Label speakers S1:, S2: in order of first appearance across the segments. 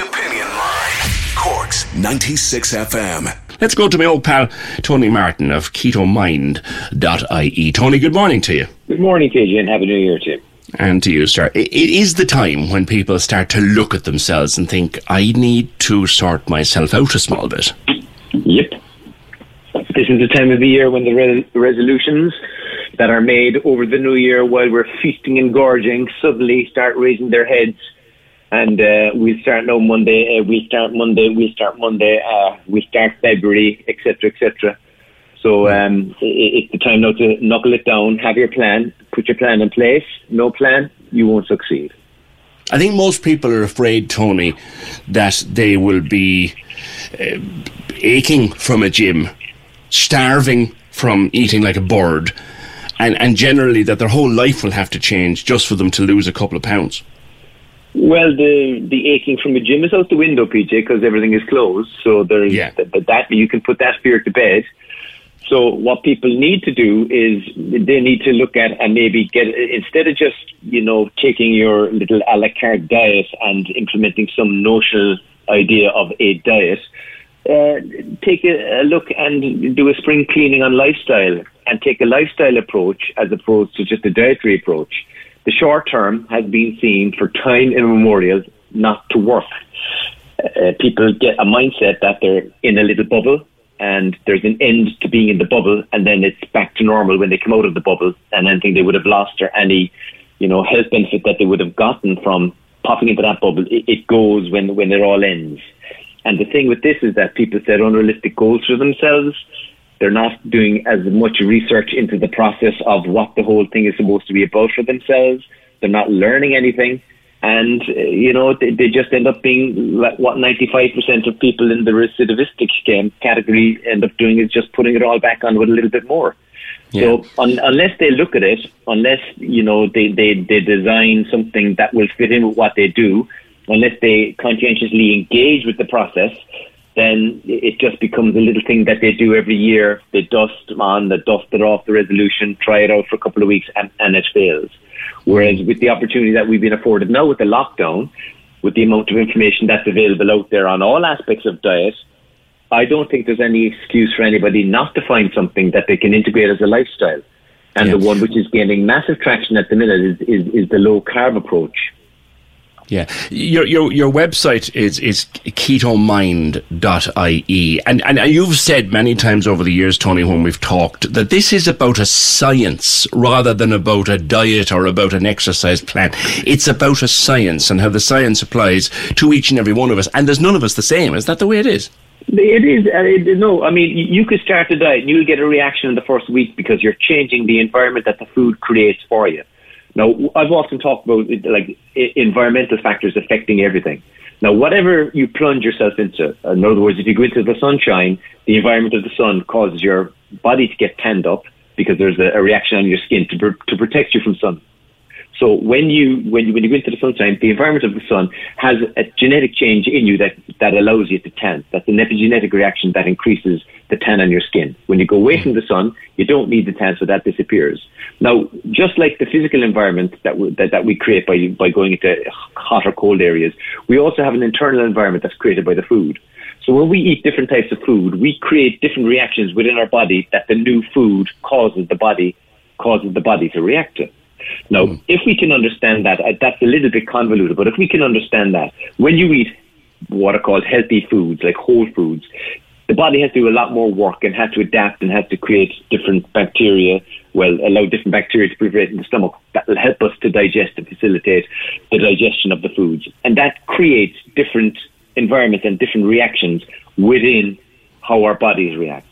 S1: The Opinion Line. Cork's 96 FM.
S2: Let's go to my old pal Tony Martin of KetoMind.ie. Tony, good morning to you.
S3: Good morning, PJ, and Happy New Year to you.
S2: And to you, sir. It is the time when people start to look at themselves and think, I need to sort myself out a small bit.
S3: Yep. This is the time of the year when the re- resolutions that are made over the new year while we're feasting and gorging suddenly start raising their heads. And uh, we start now Monday, uh, we start Monday, we start Monday, uh, we start February, etc., etc. So um, it, it's the time now to knuckle it down, have your plan, put your plan in place. No plan, you won't succeed.
S2: I think most people are afraid, Tony, that they will be uh, aching from a gym, starving from eating like a bird, and, and generally that their whole life will have to change just for them to lose a couple of pounds.
S3: Well, the the aching from the gym is out the window, PJ, because everything is closed. So there's
S2: Yeah.
S3: that, that you can put that fear to bed. So what people need to do is they need to look at and maybe get instead of just you know taking your little a la carte diet and implementing some notional idea of a diet. Uh, take a, a look and do a spring cleaning on lifestyle and take a lifestyle approach as opposed to just a dietary approach. The short term has been seen for time immemorial not to work. Uh, people get a mindset that they're in a little bubble and there's an end to being in the bubble and then it's back to normal when they come out of the bubble and anything they would have lost or any you know health benefit that they would have gotten from popping into that bubble. It, it goes when when it all ends. And the thing with this is that people set unrealistic goals for themselves they're not doing as much research into the process of what the whole thing is supposed to be about for themselves. They're not learning anything. And uh, you know they, they just end up being like what 95% of people in the recidivistic category end up doing is just putting it all back on with a little bit more. So un, unless they look at it, unless you know they, they, they design something that will fit in with what they do, unless they conscientiously engage with the process, then it just becomes a little thing that they do every year. They dust on, they dust it off the resolution, try it out for a couple of weeks, and, and it fails. Whereas with the opportunity that we've been afforded now with the lockdown, with the amount of information that's available out there on all aspects of diet, I don't think there's any excuse for anybody not to find something that they can integrate as a lifestyle. And the one which is gaining massive traction at the minute is, is, is the low carb approach.
S2: Yeah, your your your website is is ketomind.ie, and and you've said many times over the years, Tony, when we've talked, that this is about a science rather than about a diet or about an exercise plan. It's about a science and how the science applies to each and every one of us, and there's none of us the same. Is that the way it is?
S3: It is. Uh, it, no, I mean, you could start a diet and you'll get a reaction in the first week because you're changing the environment that the food creates for you. Now, I've often talked about like environmental factors affecting everything. Now, whatever you plunge yourself into, uh, in other words, if you go into the sunshine, the environment of the sun causes your body to get tanned up because there's a, a reaction on your skin to, pr- to protect you from sun. So when you when you when you go into the sunshine, the environment of the sun has a genetic change in you that that allows you to tan. That's an epigenetic reaction that increases the tan on your skin. When you go away mm. from the sun, you don't need the tan, so that disappears. Now, just like the physical environment that we, that, that we create by by going into hot or cold areas, we also have an internal environment that's created by the food. So when we eat different types of food, we create different reactions within our body that the new food causes the body causes the body to react to. Now, mm. if we can understand that, uh, that's a little bit convoluted, but if we can understand that, when you eat what are called healthy foods, like whole foods, the body has to do a lot more work and has to adapt and has to create different bacteria, well, allow different bacteria to proliferate in the stomach that will help us to digest and facilitate the digestion of the foods. And that creates different environments and different reactions within how our bodies react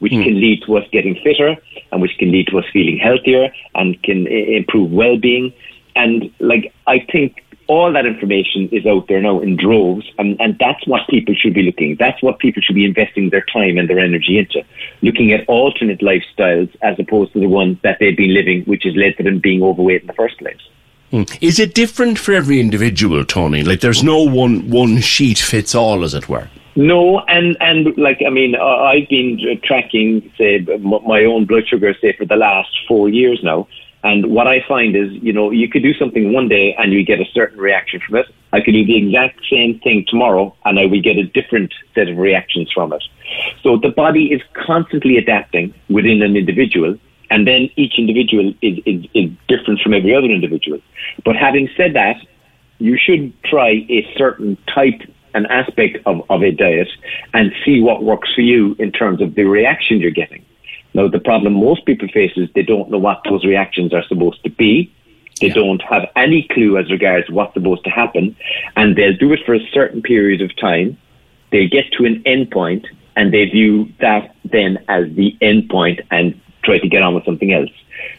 S3: which mm. can lead to us getting fitter and which can lead to us feeling healthier and can improve well-being. And like, I think all that information is out there now in droves, and, and that's what people should be looking. That's what people should be investing their time and their energy into, looking at alternate lifestyles as opposed to the ones that they've been living, which has led to them being overweight in the first place.
S2: Hmm. Is it different for every individual, Tony? Like, there's no one one sheet fits all, as it were.
S3: No, and and like I mean, uh, I've been tracking, say, my own blood sugar, say, for the last four years now. And what I find is, you know, you could do something one day and you get a certain reaction from it. I could do the exact same thing tomorrow and I will get a different set of reactions from it. So the body is constantly adapting within an individual and then each individual is, is, is different from every other individual. But having said that, you should try a certain type and aspect of, of a diet and see what works for you in terms of the reaction you're getting. Now, the problem most people face is they don't know what those reactions are supposed to be. They yeah. don't have any clue as regards what's supposed to happen, and they'll do it for a certain period of time. They get to an end point, and they view that then as the end point and try to get on with something else.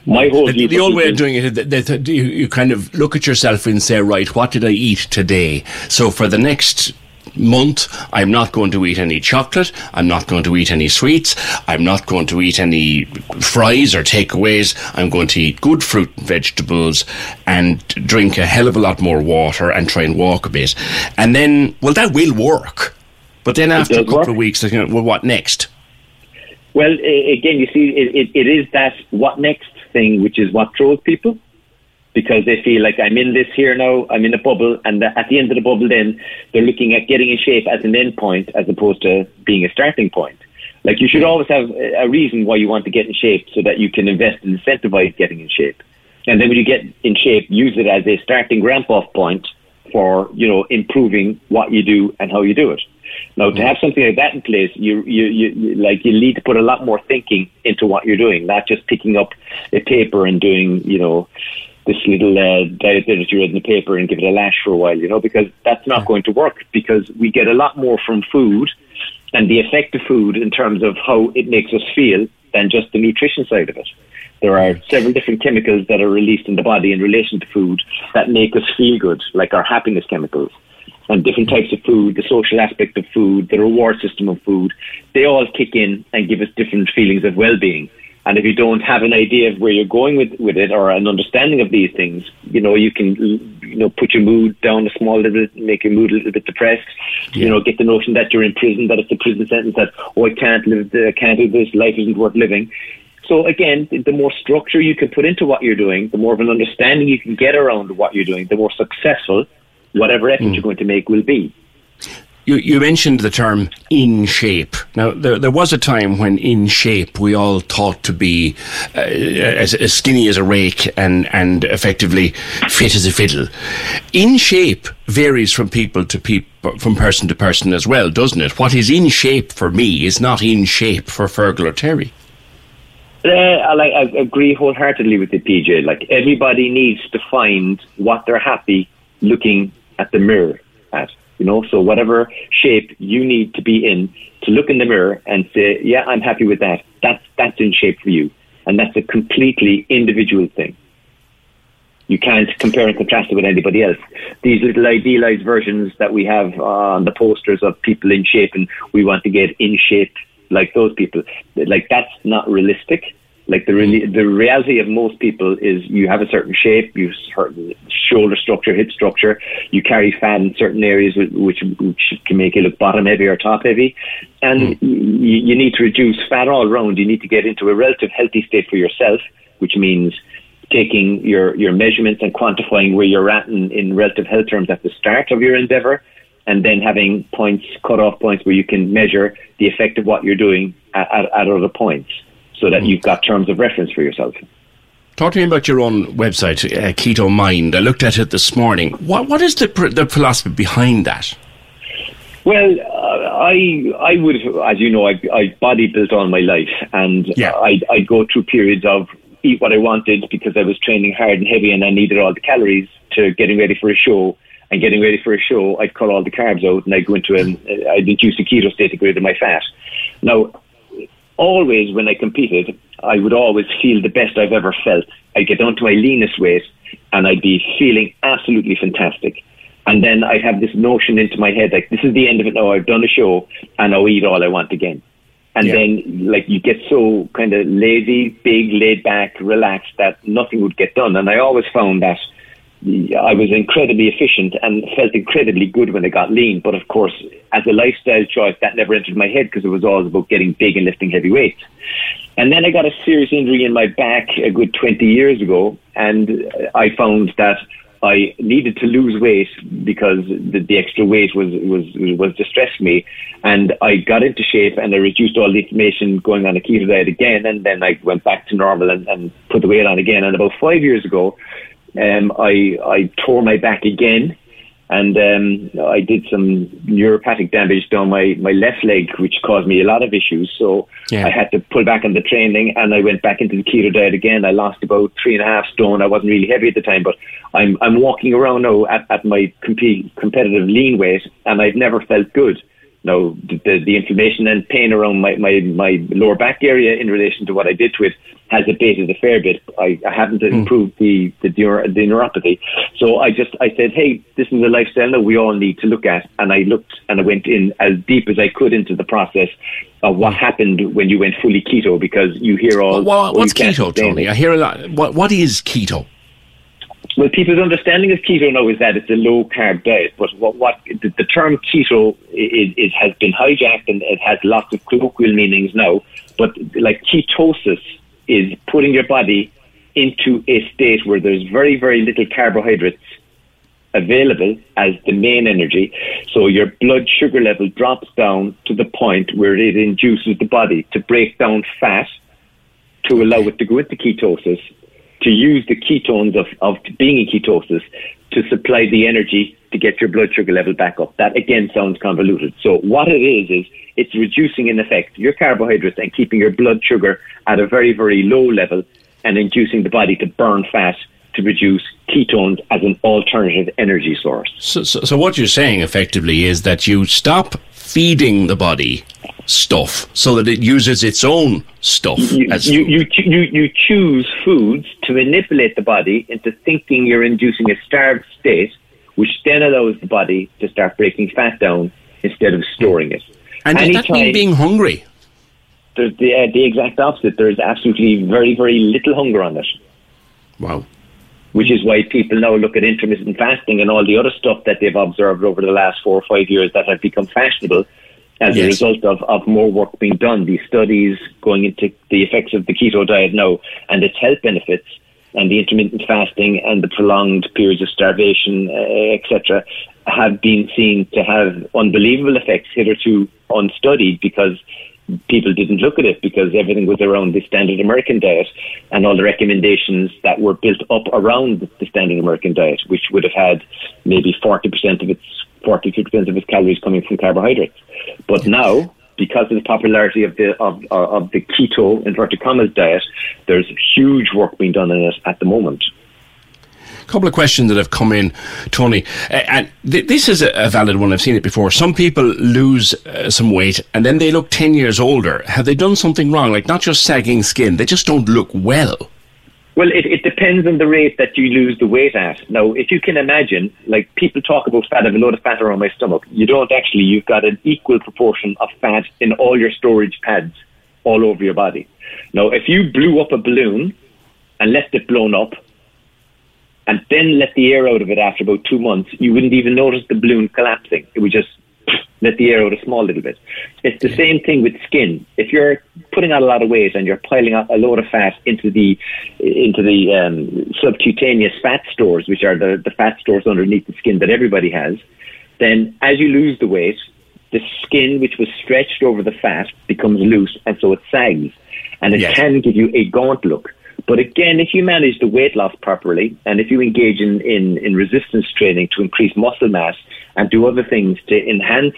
S2: My whole the, the old way of doing it, that, you, you kind of look at yourself and say, right, what did I eat today? So for the next month, I'm not going to eat any chocolate. I'm not going to eat any sweets. I'm not going to eat any fries or takeaways. I'm going to eat good fruit and vegetables and drink a hell of a lot more water and try and walk a bit. And then, well, that will work. But then after a couple work. of weeks, you know, well, what next?
S3: Well, again, you see, it, it, it is that what next thing, which is what throws people because they feel like I'm in this here now, I'm in a bubble, and at the end of the bubble, then they're looking at getting in shape as an end point as opposed to being a starting point. Like you should always have a reason why you want to get in shape so that you can invest and incentivize getting in shape. And then when you get in shape, use it as a starting ramp off point for, you know, improving what you do and how you do it. Now, to have something like that in place, you, you, you, like, you need to put a lot more thinking into what you're doing, not just picking up a paper and doing, you know, this little uh, diet that you read in the paper and give it a lash for a while, you know, because that's not going to work because we get a lot more from food and the effect of food in terms of how it makes us feel than just the nutrition side of it. There are several different chemicals that are released in the body in relation to food that make us feel good, like our happiness chemicals. And different types of food, the social aspect of food, the reward system of food, they all kick in and give us different feelings of well-being. And if you don't have an idea of where you're going with, with it or an understanding of these things, you know, you can, you know, put your mood down a small little bit, make your mood a little bit depressed, yeah. you know, get the notion that you're in prison, that it's a prison sentence, that, oh, I can't live, I can't do this, life isn't worth living. So again, the more structure you can put into what you're doing, the more of an understanding you can get around what you're doing, the more successful whatever effort mm. you're going to make will be.
S2: You, you mentioned the term in shape. Now, there, there was a time when in shape we all thought to be uh, as, as skinny as a rake and, and effectively fit as a fiddle. In shape varies from people to people, from person to person as well, doesn't it? What is in shape for me is not in shape for Fergal or Terry.
S3: Uh, I, I agree wholeheartedly with the PJ. Like everybody needs to find what they're happy looking at the mirror at. You know, so whatever shape you need to be in to look in the mirror and say, yeah, I'm happy with that. That's, that's in shape for you. And that's a completely individual thing. You can't compare and contrast it with anybody else. These little idealized versions that we have on the posters of people in shape and we want to get in shape like those people, like that's not realistic. Like the really, the reality of most people is you have a certain shape, you certain shoulder structure, hip structure, you carry fat in certain areas which, which can make you look bottom heavy or top heavy, and mm. you, you need to reduce fat all around. You need to get into a relative healthy state for yourself, which means taking your, your measurements and quantifying where you're at in, in relative health terms at the start of your endeavor, and then having points, cut off points where you can measure the effect of what you're doing at, at, at other points so that mm. you've got terms of reference for yourself.
S2: Talk to me about your own website, uh, Keto Mind. I looked at it this morning. What what is the pr- the philosophy behind that?
S3: Well, uh, I I would, as you know, I, I bodybuilt all my life, and
S2: Yeah.
S3: I I go through periods of eat what I wanted because I was training hard and heavy, and I needed all the calories to getting ready for a show. And getting ready for a show, I'd cut all the carbs out, and I'd go into an I'd induce a keto state to get rid of my fat. Now, always when I competed, I would always feel the best I've ever felt. I'd get down to my leanest weight and I'd be feeling absolutely fantastic. And then I'd have this notion into my head like, this is the end of it now. I've done a show and I'll eat all I want again. And
S2: Yeah.
S3: then, like, you get so kind of lazy, big, laid back, relaxed that nothing would get done. And I always found that I was incredibly efficient and felt incredibly good when I got lean. But of course, as a lifestyle choice, that never entered my head because it was always about getting big and lifting heavy weights. And then I got a serious injury in my back a good 20 years ago, and I found that I needed to lose weight because the, the extra weight was, was, was distressing me. And I got into shape and I reduced all the inflammation going on a keto diet again. And then I went back to normal and, and put the weight on again. And about five years ago, um, I, I tore my back again and um, I did some neuropathic damage down my, my left leg, which caused me a lot of issues. So
S2: Yeah.
S3: I had to pull back on the training, and I went back into the keto diet again. I lost about three and a half stone. I wasn't really heavy at the time, but I'm I'm walking around now at, at my compete, competitive lean weight, and I've never felt good. Now the, the inflammation and pain around my, my, my lower back area in relation to what I did to it has abated a fair bit. I, I haven't hmm. improved the the, the neuropathy. So I just I said, hey, this is a lifestyle that we all need to look at. And I looked and I went in as deep as I could into the process of what hmm. happened when you went fully keto because you hear all. "Oh,
S2: what's keto, Tony? I hear a lot. What what is keto?
S3: Well, people's understanding of keto now is that it's a low carb diet, but what, what the, the term keto is, is has been hijacked and it has lots of colloquial meanings now. But like ketosis is putting your body into a state where there's very very little carbohydrates available as the main energy. So your blood sugar level drops down to the point where it induces the body to break down fat to allow it to go into ketosis, to use the ketones of, of being in ketosis to supply the energy to get your blood sugar level back up. That again sounds convoluted. So what it is, is it's reducing in effect your carbohydrates and keeping your blood sugar at a very, very low level and inducing the body to burn fat to produce ketones as an alternative energy source.
S2: So, so, so what you're saying effectively is that you stop feeding the body stuff so that it uses its own stuff
S3: you,
S2: as
S3: you, you, you, you choose foods to manipulate the body into thinking you're inducing a starved state, which then allows the body to start breaking fat down instead of storing it.
S2: and does that mean being hungry?
S3: There's the, uh, the exact opposite. There's absolutely very, very little hunger on it,
S2: Wow.
S3: Which is why people now look at intermittent fasting and all the other stuff that they've observed over the last four or five years that have become fashionable as a result of, of more work being done. These studies going into the effects of the keto diet now and its health benefits and the intermittent fasting and the prolonged periods of starvation, uh, etc., have been seen to have unbelievable effects hitherto unstudied because people didn't look at it because everything was around the standard American diet and all the recommendations that were built up around the standard American diet, which would have had maybe 40% of its 42% of its calories coming from carbohydrates. But now, because of the popularity of the of, of the keto inverted commas diet, there's huge work being done on it at the moment.
S2: Couple of questions that have come in, Tony. And th- this is a, a valid one. I've seen it before. Some people lose uh, some weight and then they look 10 years older. Have they done something wrong? Like not just sagging skin, they just don't look well.
S3: Well, it, it depends on the rate that you lose the weight at. Now, if you can imagine, like people talk about fat, I have a load of fat around my stomach. You don't actually, you've got an equal proportion of fat in all your storage pads all over your body. Now, if you blew up a balloon and left it blown up, and then let the air out of it after about two months, you wouldn't even notice the balloon collapsing. It would just let the air out a small little bit. It's the same thing with skin. If you're putting on a lot of weight and you're piling up a load of fat into the into the um, subcutaneous fat stores, which are the, the fat stores underneath the skin that everybody has, then as you lose the weight, the skin which was stretched over the fat becomes loose, and so it sags, and it
S2: Yes.
S3: can give you a gaunt look. But again, if you manage the weight loss properly and if you engage in, in, in resistance training to increase muscle mass and do other things to enhance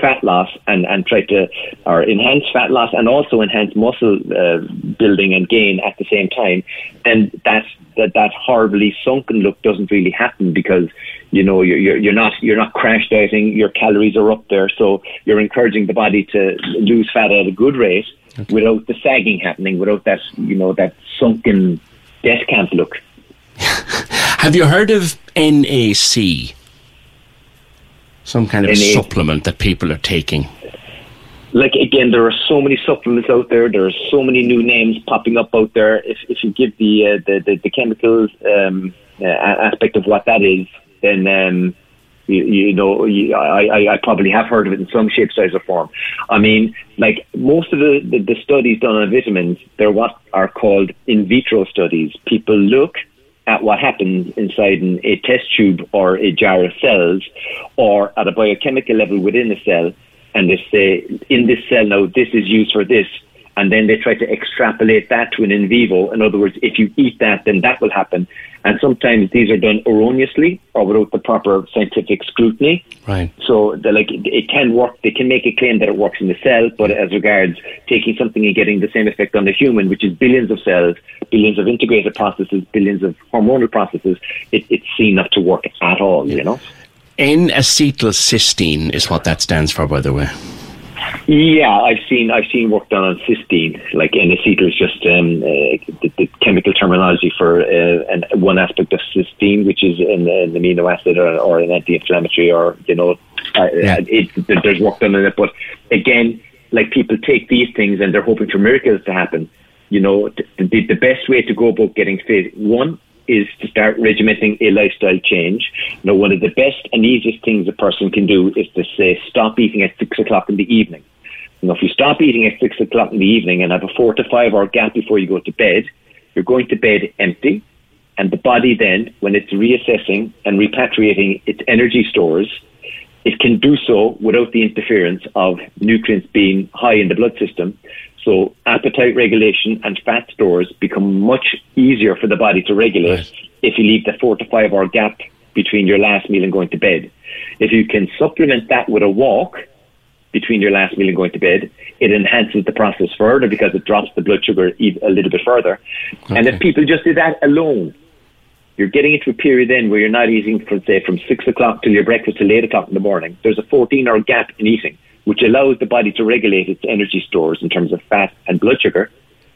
S3: fat loss and, and try to or enhance fat loss and also enhance muscle uh, building and gain at the same time, then that that that horribly sunken look doesn't really happen because you know you're, you're you're not you're not crash dieting, your calories are up there, so you're encouraging the body to lose fat at a good rate okay. without the sagging happening, without that you know that sunken death camp look.
S2: Have you heard of NAC? Some kind of a supplement that people are taking?
S3: Like again, there are so many supplements out there. There are so many new names popping up out there. If if you give the uh, the, the, the chemicals um, uh, aspect of what that is, then um, you, you, know you, I, I probably have heard of it in some shape, size, or form. I mean, like most of the, the, the studies done on vitamins, they're what are called in vitro studies. People look at what happens inside an, a test tube or a jar of cells or at a biochemical level within a cell and they say in this cell now this is used for this and then they try to extrapolate that to an in vivo. In other words, if you eat that, then that will happen. And sometimes these are done erroneously or without the proper scientific scrutiny.
S2: Right.
S3: So, like, it can work. They can make a claim that it works in the cell, but as regards taking something and getting the same effect on the human, which is billions of cells, billions of integrated processes, billions of hormonal processes, it, it's seen not to work at all. Yeah. You know.
S2: N-acetylcysteine is what that stands for, by the way.
S3: Yeah, I've seen I've seen work done on cysteine. Like N-acetyl is just um, uh, the, the, chemical terminology for uh, an, one aspect of cysteine, which is an, an amino acid or, or, an anti-inflammatory, or you know, uh, yeah. it, there's work done on it. But again, like people take these things and they're hoping for miracles to happen. You know, the, the best way to go about getting fit one is to start regimenting a lifestyle change. Now, one of the best and easiest things a person can do is to say, stop eating at six o'clock in the evening. Know, if you stop eating at six o'clock in the evening and have a four to five hour gap before you go to bed, you're going to bed empty. And the body then, when it's reassessing and repatriating its energy stores, it can do so without the interference of nutrients being high in the blood system. So appetite regulation and fat stores become much easier for the body to regulate right. if you leave the four to five hour gap between your last meal and going to bed. If you can supplement that with a walk between your last meal and going to bed, it enhances the process further because it drops the blood sugar a little bit further. Okay. And if people just do that alone, you're getting into a period then where you're not eating from say from six o'clock till your breakfast till eight o'clock in the morning. There's a 14 hour gap in eating which allows the body to regulate its energy stores in terms of fat and blood sugar,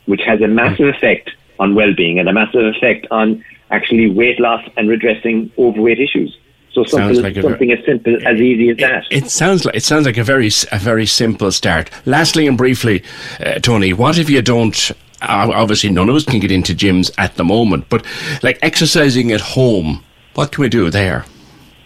S3: which has a massive effect on well-being and a massive effect on actually weight loss and redressing overweight issues. So something, like something very, as simple as easy as that.
S2: It, it, sounds like it sounds like a very a very simple start. Lastly and briefly, uh, Tony, what if you don't? Obviously, none of us can get into gyms at the moment, but like exercising at home, what can we do there?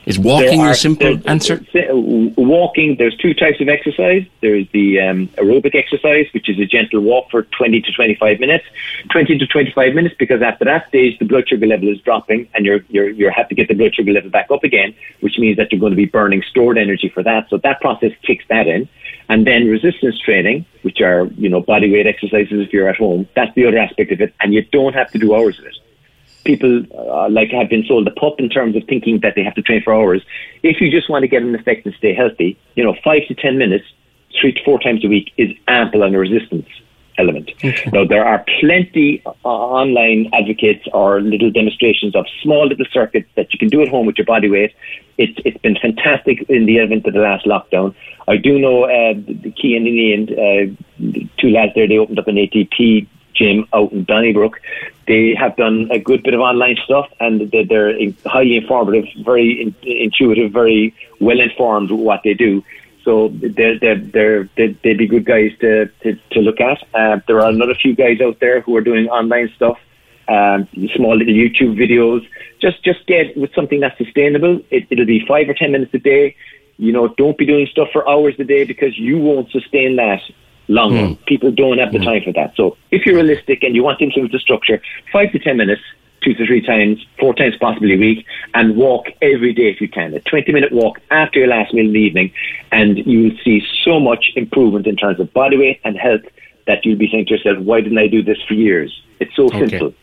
S2: Is walking are, a simple answer?
S3: Walking, there's two types of exercise. There's the um, aerobic exercise, which is a gentle walk for 20 to 25 minutes. 20 to 25 minutes because after that stage, the blood sugar level is dropping and you're, you're, you have to get the blood sugar level back up again, which means that you're going to be burning stored energy for that. So that process kicks that in. And then resistance training, which are, you know, body weight exercises if you're at home. That's the other aspect of it. And you don't have to do hours of it people uh, like have been sold a pup in terms of thinking that they have to train for hours. If you just want to get an effect and stay healthy, you know, five to ten minutes, three to four times a week is ample on a resistance element. Okay. Now there are plenty uh, online advocates or little demonstrations of small little circuits that you can do at home with your body weight. It's it's been fantastic in the event of the last lockdown. I do know uh, the Key and Ian, uh, two lads there. They opened up an ATP gym out in Donnybrook. They have done a good bit of online stuff and they're highly informative, very intuitive, very well informed what they do. So they're, they're, they're, they'd be good guys to, to, to look at. Uh, there are another few guys out there who are doing online stuff, um, small little YouTube videos. Just just get with something that's sustainable. It, it'll be five or ten minutes a day. You know, don't be doing stuff for hours a day because you won't sustain that long mm. People don't have the mm. time for that. So if you're realistic and you want to influence the structure, five to ten minutes, two to three times, four times possibly a week, and walk every day if you can. A 20 minute walk after your last meal in the evening, and you will see so much improvement in terms of body weight and health that you'll be saying to yourself, why didn't I do this for years? It's so
S2: Okay.
S3: simple.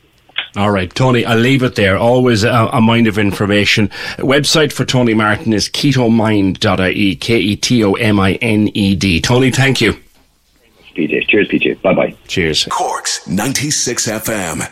S2: All right, Tony, I'll leave it there. Always a, a mind of information. Website for Tony Martin is ketomind.ie, K E T O M I N E D. Tony, thank you.
S3: PJ. Cheers, PJ. Bye bye.
S2: Cheers.
S1: Cork's 96 FM.